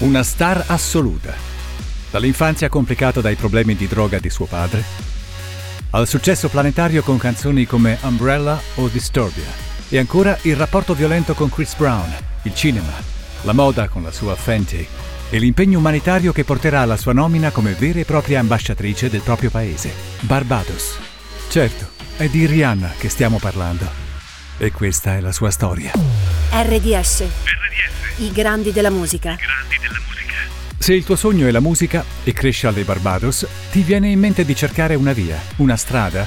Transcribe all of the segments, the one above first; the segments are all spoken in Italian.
Una star assoluta. Dall'infanzia complicata dai problemi di droga di suo padre, al successo planetario con canzoni come Umbrella o Disturbia, e ancora il rapporto violento con Chris Brown, il cinema, la moda con la sua Fenty e l'impegno umanitario che porterà alla sua nomina come vera e propria ambasciatrice del proprio paese, Barbados. Certo, è di Rihanna che stiamo parlando. E questa è la sua storia. RDS. I grandi della musica. Se il tuo sogno è la musica e cresci alle Barbados, ti viene in mente di cercare una via, una strada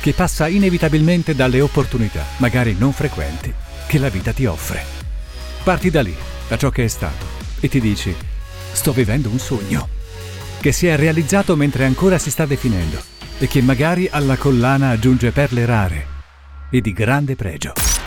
che passa inevitabilmente dalle opportunità, magari non frequenti, che la vita ti offre. Parti da lì, da ciò che è stato, e ti dici, sto vivendo un sogno, che si è realizzato mentre ancora si sta definendo e che magari alla collana aggiunge perle rare e di grande pregio.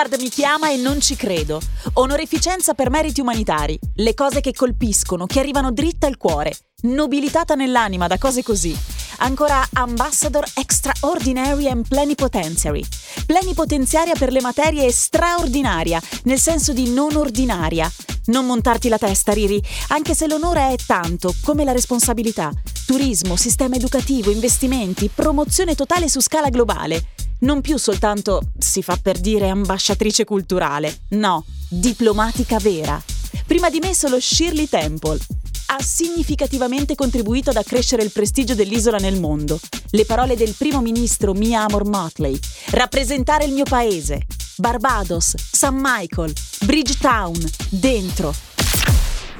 Harvard mi chiama e non ci credo. Onorificenza per meriti umanitari. Le cose che colpiscono, che arrivano dritte al cuore. Nobilitata nell'anima da cose così. Ancora Ambassador Extraordinary and Plenipotentiary. Plenipotenziaria per le materie straordinaria, nel senso di non ordinaria. Non montarti la testa, Riri, anche se l'onore è tanto come la responsabilità. Turismo, sistema educativo, investimenti, promozione totale su scala globale. Non più soltanto, si fa per dire, ambasciatrice culturale. No, diplomatica vera. Prima di me solo Shirley Temple. Ha significativamente contribuito ad accrescere il prestigio dell'isola nel mondo. Le parole del primo ministro Mia Amor Motley. Rappresentare il mio paese. Barbados, San Michael, Bridgetown, dentro.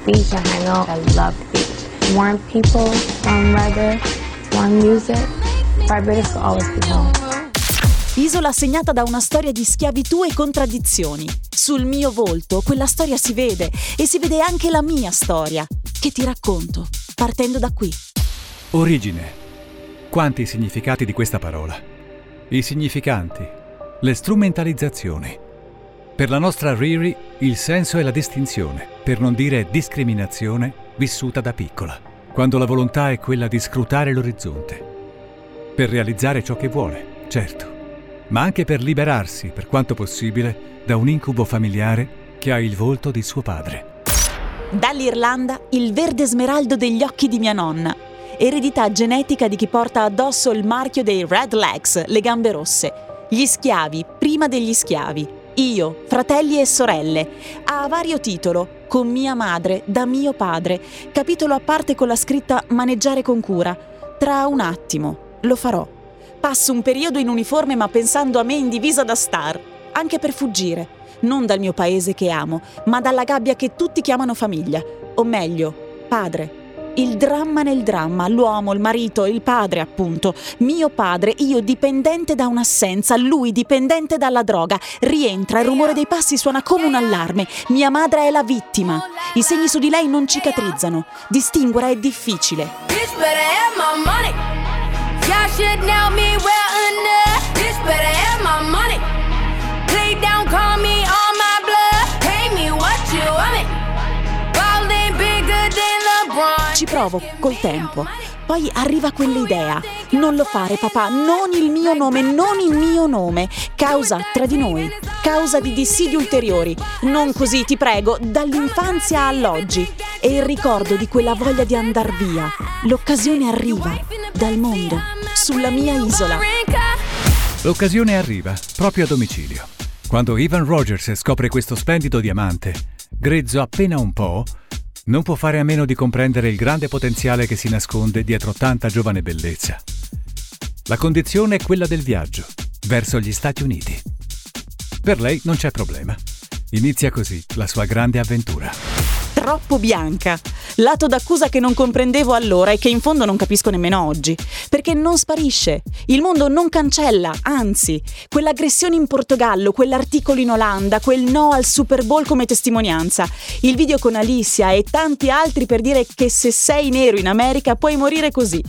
beach hang out. I love beach. Warm people, warm weather, warm music. Barbados will always be home. Isola segnata da una storia di schiavitù e contraddizioni. Sul mio volto quella storia si vede e si vede anche la mia storia, che ti racconto, partendo da qui. Origine. Quanti significati di questa parola? I significanti, le strumentalizzazioni. Per la nostra Riri il senso è la distinzione, per non dire discriminazione, vissuta da piccola, quando la volontà è quella di scrutare l'orizzonte. Per realizzare ciò che vuole, certo, ma anche per liberarsi, per quanto possibile, da un incubo familiare che ha il volto di suo padre. Dall'Irlanda il verde smeraldo degli occhi di mia nonna. Eredità genetica di chi porta addosso il marchio dei Red Legs, le gambe rosse. Gli schiavi, prima degli schiavi. Io, fratelli e sorelle. A vario titolo, con mia madre, da mio padre. Capitolo a parte con la scritta maneggiare con cura. Tra un attimo, lo farò. Passo un periodo in uniforme ma pensando a me in divisa da star, anche per fuggire, non dal mio paese che amo, ma dalla gabbia che tutti chiamano famiglia, o meglio, padre. Il dramma nel dramma, l'uomo, il marito, il padre appunto, mio padre, io dipendente da un'assenza, lui dipendente dalla droga, rientra, il rumore dei passi suona come un allarme, mia madre è la vittima, i segni su di lei non cicatrizzano, distinguere è difficile. Bitch better. Y'all should know me well enough. Bitch better have my money. Ci provo col tempo. Poi arriva quell'idea. Non lo fare, papà, non il mio nome, non il mio nome. Causa tra di noi, causa di dissidi ulteriori. Non così, ti prego, dall'infanzia all'oggi. E il ricordo di quella voglia di andar via. L'occasione arriva dal mondo, sulla mia isola. L'occasione arriva, proprio a domicilio. Quando Ivan Rogers scopre questo splendido diamante, grezzo appena un po', non può fare a meno di comprendere il grande potenziale che si nasconde dietro tanta giovane bellezza. La condizione è quella del viaggio, verso gli Stati Uniti. Per lei non c'è problema. Inizia così la sua grande avventura. Troppo bianca. Lato d'accusa che non comprendevo allora e che in fondo non capisco nemmeno oggi. Perché non sparisce. Il mondo non cancella, anzi, quell'aggressione in Portogallo, quell'articolo in Olanda, quel no al Super Bowl come testimonianza, il video con Alicia e tanti altri per dire che se sei nero in America puoi morire così.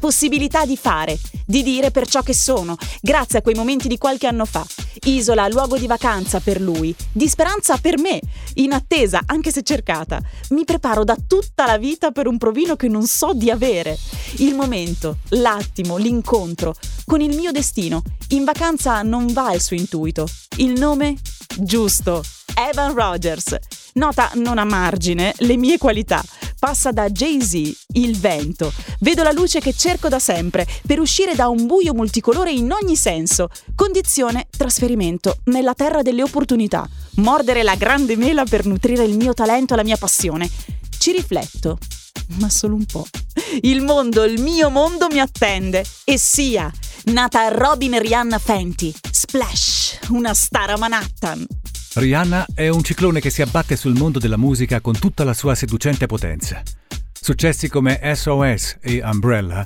Possibilità di fare, di dire per ciò che sono, grazie a quei momenti di qualche anno fa. Isola, luogo di vacanza per lui, di speranza per me, in attesa, anche se cercata. Mi preparo da tutta la vita per un provino che non so di avere. Il momento, l'attimo, l'incontro, con il mio destino. In vacanza non va il suo intuito. Il nome? Giusto. Evan Rogers. Nota non a margine le mie qualità. Passa da Jay-Z, il vento. Vedo la luce che cerco da sempre per uscire da un buio multicolore in ogni senso. Condizione, trasferimento nella terra delle opportunità. Mordere la grande mela per nutrire il mio talento e la mia passione. Ci rifletto, ma solo un po'. Il mondo, il mio mondo mi attende. E sia, nata Robin Rihanna Fenty, Splash, una star a Manhattan. Rihanna è un ciclone che si abbatte sul mondo della musica con tutta la sua seducente potenza. Successi come SOS e Umbrella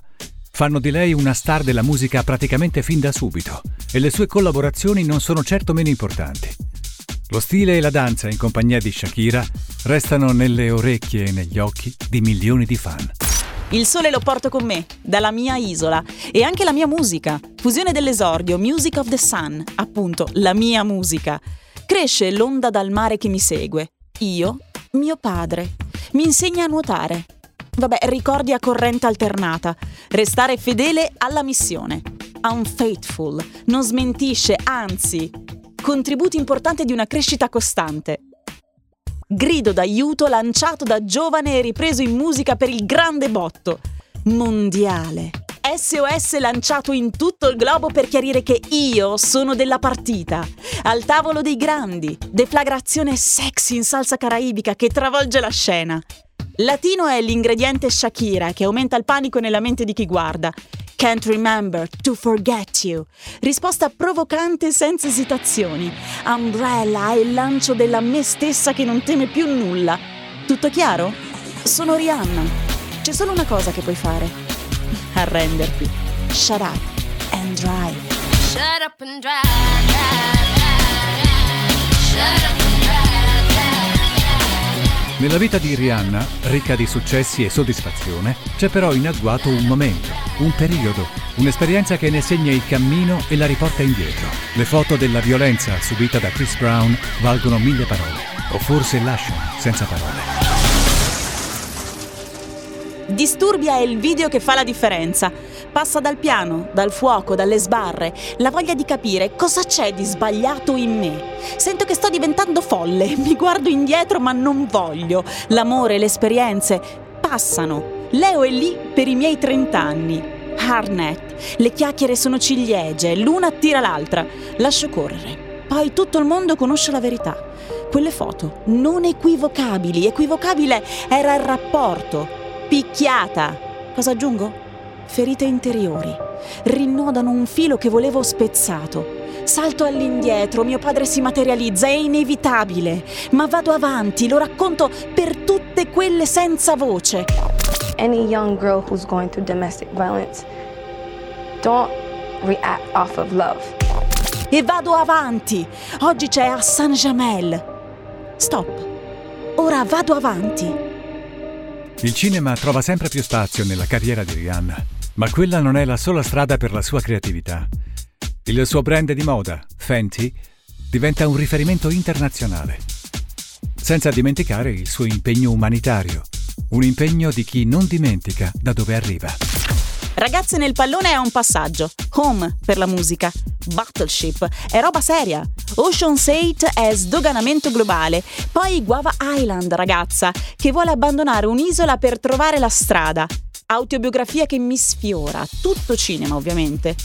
fanno di lei una star della musica praticamente fin da subito e le sue collaborazioni non sono certo meno importanti. Lo stile e la danza in compagnia di Shakira restano nelle orecchie e negli occhi di milioni di fan. Il sole lo porto con me, dalla mia isola, e anche la mia musica. Fusione dell'esordio, Music of the Sun, appunto, la mia musica. Cresce l'onda dal mare che mi segue. Io, mio padre, mi insegna a nuotare. Vabbè, ricordi a corrente alternata. Restare fedele alla missione. Unfaithful. Non smentisce, anzi, contributo importante di una crescita costante. Grido d'aiuto lanciato da giovane e ripreso in musica per il grande botto. Mondiale. SOS lanciato in tutto il globo per chiarire che io sono della partita. Al tavolo dei grandi, deflagrazione sexy in salsa caraibica che travolge la scena. Latino è l'ingrediente Shakira che aumenta il panico nella mente di chi guarda. Can't remember to forget you. Risposta provocante senza esitazioni. Umbrella è il lancio della me stessa che non teme più nulla. Tutto chiaro? Sono Rihanna. C'è solo una cosa che puoi fare arrenderti. Shut up and drive. Shut up and drive. Shut up and drive. Nella vita di Rihanna, ricca di successi e soddisfazione, c'è però in agguato un momento, un periodo, un'esperienza che ne segna il cammino e la riporta indietro. Le foto della violenza subita da Chris Brown valgono mille parole, o forse lasciano senza parole. Disturbia è il video che fa la differenza. Passa dal piano, dal fuoco, dalle sbarre, la voglia di capire cosa c'è di sbagliato in me. Sento che sto diventando folle, mi guardo indietro ma non voglio. L'amore, le esperienze passano. Leo è lì per i miei 30 anni. Harnett, le chiacchiere sono ciliegie, l'una attira l'altra. Lascio correre. Poi tutto il mondo conosce la verità. Quelle foto, non equivocabili, equivocabile era il rapporto Picchiata. Cosa aggiungo? Ferite interiori. Rinnodano un filo che volevo spezzato. Salto all'indietro, mio padre si materializza, è inevitabile. Ma vado avanti, lo racconto per tutte quelle senza voce. Any young girl who's going through domestic violence, don't react off of love. E vado avanti. Oggi c'è Hassan Jamel. Stop. Ora vado avanti. Il cinema trova sempre più spazio nella carriera di Rihanna, ma quella non è la sola strada per la sua creatività. Il suo brand di moda, Fenty, diventa un riferimento internazionale. Senza dimenticare il suo impegno umanitario, un impegno di chi non dimentica da dove arriva. Ragazze nel pallone è un passaggio. Home per la musica. Battleship è roba seria. Ocean's 8 è sdoganamento globale. Poi Guava Island, ragazza, che vuole abbandonare un'isola per trovare la strada. Autobiografia che mi sfiora. Tutto cinema, ovviamente.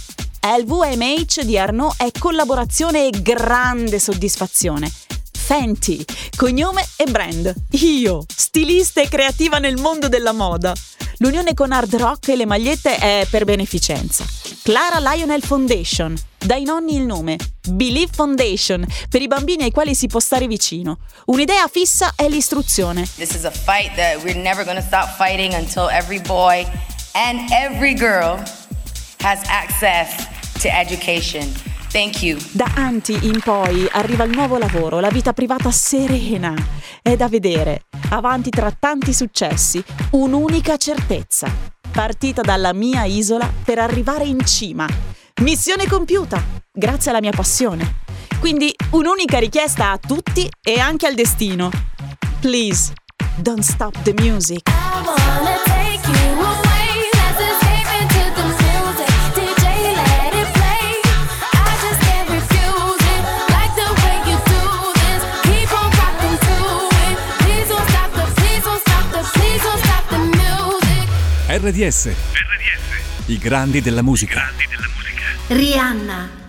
LVMH di Arnaud è collaborazione e grande soddisfazione. Fenty, cognome e brand. Io, stilista e creativa nel mondo della moda. L'unione con Hard Rock e le magliette è per beneficenza. Clara Lionel Foundation. Dai nonni il nome. Believe Foundation, per i bambini ai quali si può stare vicino. Un'idea fissa è l'istruzione. This is a fight that we're never going to stop fighting until every boy and every girl has access to education. Thank you. Da Anti in poi arriva il nuovo lavoro, la vita privata serena. È da vedere. Avanti tra tanti successi, un'unica certezza. Partita dalla mia isola per arrivare in cima. Missione compiuta, grazie alla mia passione. Quindi un'unica richiesta a tutti e anche al destino. Please, don't stop the music. Keep on RDS. RDS. I grandi della musica. I grandi della musica. Rihanna.